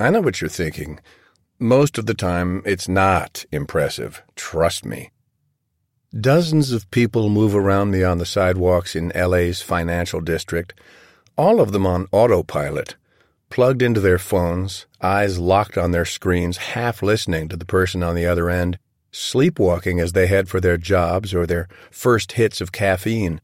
I know what you're thinking. Most of the time, it's not impressive. Trust me. Dozens of people move around me on the sidewalks in LA's financial district, all of them on autopilot, plugged into their phones, eyes locked on their screens, half listening to the person on the other end, sleepwalking as they head for their jobs or their first hits of caffeine.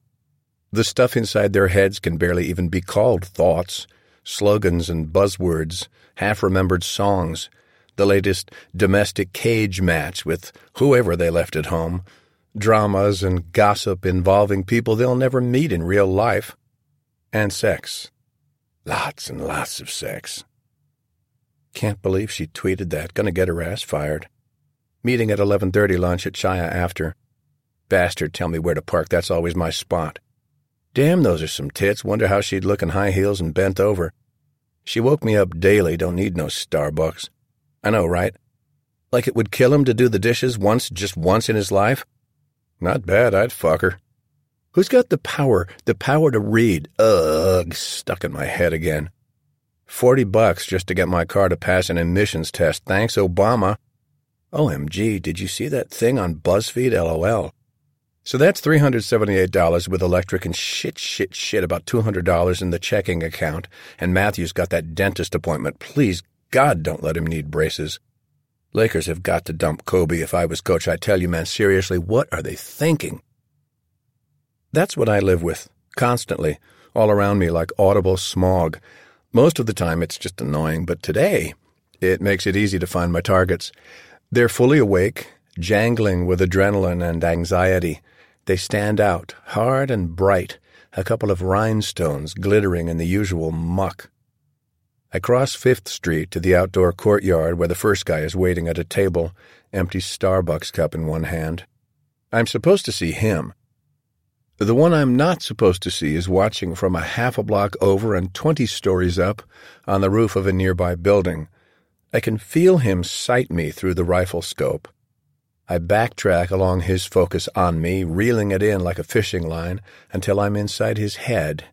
The stuff inside their heads can barely even be called thoughts, slogans and buzzwords, half remembered songs, the latest domestic cage match with whoever they left at home dramas and gossip involving people they'll never meet in real life, and sex. Lots and lots of sex. Can't believe she tweeted that. Gonna get her ass fired. Meeting at 11:30 lunch at Chaya after. Bastard tell me where to park. That's always my spot. Damn, those are some tits. Wonder how she'd look in high heels and bent over. She woke me up daily. Don't need no Starbucks. I know, right? Like it would kill him to do the dishes once, just once in his life? Not bad, I'd fuck her. Who's got the power, the power to read? Ugh, stuck in my head again. Forty bucks just to get my car to pass an emissions test. Thanks, Obama. OMG, did you see that thing on BuzzFeed? LOL. So that's $378 with electric and shit, shit, shit about $200 in the checking account, and Matthew's got that dentist appointment. Please, God, don't let him need braces. Lakers have got to dump Kobe. If I was coach, I tell you, man, seriously, what are they thinking? That's what I live with, constantly, all around me like audible smog. Most of the time it's just annoying, but today it makes it easy to find my targets. They're fully awake, jangling with adrenaline and anxiety. They stand out, hard and bright, a couple of rhinestones glittering in the usual muck. I cross Fifth Street to the outdoor courtyard where the first guy is waiting at a table, empty Starbucks cup in one hand. I'm supposed to see him. The one I'm not supposed to see is watching from a half a block over and twenty stories up on the roof of a nearby building. I can feel him sight me through the rifle scope. I backtrack along his focus on me, reeling it in like a fishing line until I'm inside his head.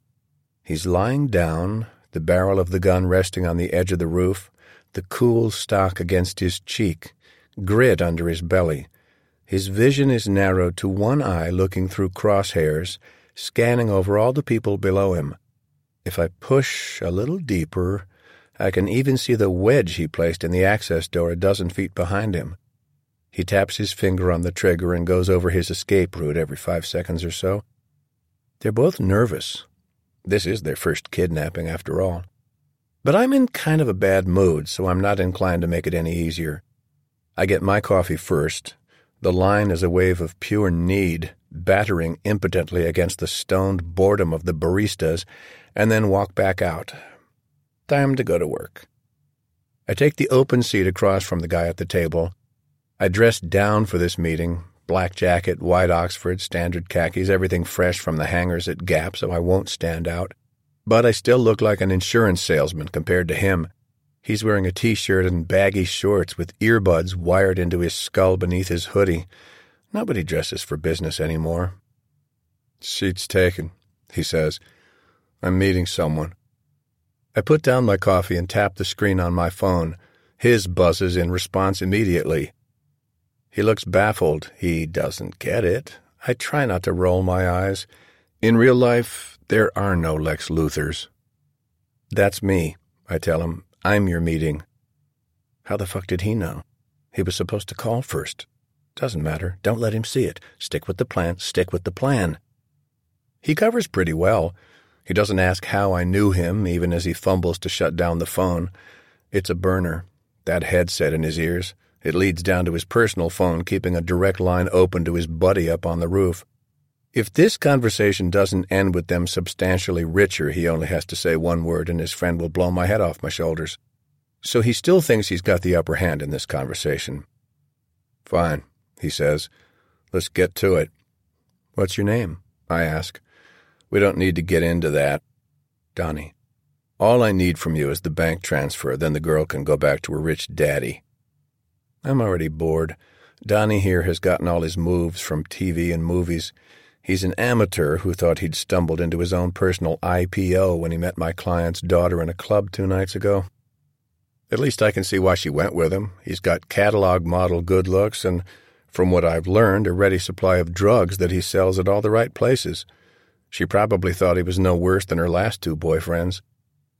He's lying down, the barrel of the gun resting on the edge of the roof, the cool stock against his cheek, grit under his belly. His vision is narrowed to one eye looking through crosshairs, scanning over all the people below him. If I push a little deeper, I can even see the wedge he placed in the access door a dozen feet behind him. He taps his finger on the trigger and goes over his escape route every five seconds or so. They're both nervous, this is their first kidnapping, after all. But I'm in kind of a bad mood, so I'm not inclined to make it any easier. I get my coffee first. The line is a wave of pure need, battering impotently against the stoned boredom of the baristas, and then walk back out. Time to go to work. I take the open seat across from the guy at the table. I dressed down for this meeting, Black jacket, white Oxford, standard khakis, everything fresh from the hangers at Gap, so I won't stand out. But I still look like an insurance salesman compared to him. He's wearing a t-shirt and baggy shorts with earbuds wired into his skull beneath his hoodie. Nobody dresses for business anymore. Seat's taken, he says. I'm meeting someone. I put down my coffee and tap the screen on my phone. His buzzes in response immediately. He looks baffled. He doesn't get it. I try not to roll my eyes. In real life, there are no Lex Luthors. That's me, I tell him. I'm your meeting. How the fuck did he know? He was supposed to call first. Doesn't matter. Don't let him see it. Stick with the plan. Stick with the plan. He covers pretty well. He doesn't ask how I knew him, even as he fumbles to shut down the phone. It's a burner. That headset in his ears. It leads down to his personal phone, keeping a direct line open to his buddy up on the roof. If this conversation doesn't end with them substantially richer, he only has to say one word and his friend will blow my head off my shoulders. So he still thinks he's got the upper hand in this conversation. Fine, he says. Let's get to it. What's your name? I ask. We don't need to get into that. Donnie. All I need from you is the bank transfer, then the girl can go back to her rich daddy. I'm already bored. Donnie here has gotten all his moves from TV and movies. He's an amateur who thought he'd stumbled into his own personal IPO when he met my client's daughter in a club two nights ago. At least I can see why she went with him. He's got catalog model good looks and, from what I've learned, a ready supply of drugs that he sells at all the right places. She probably thought he was no worse than her last two boyfriends.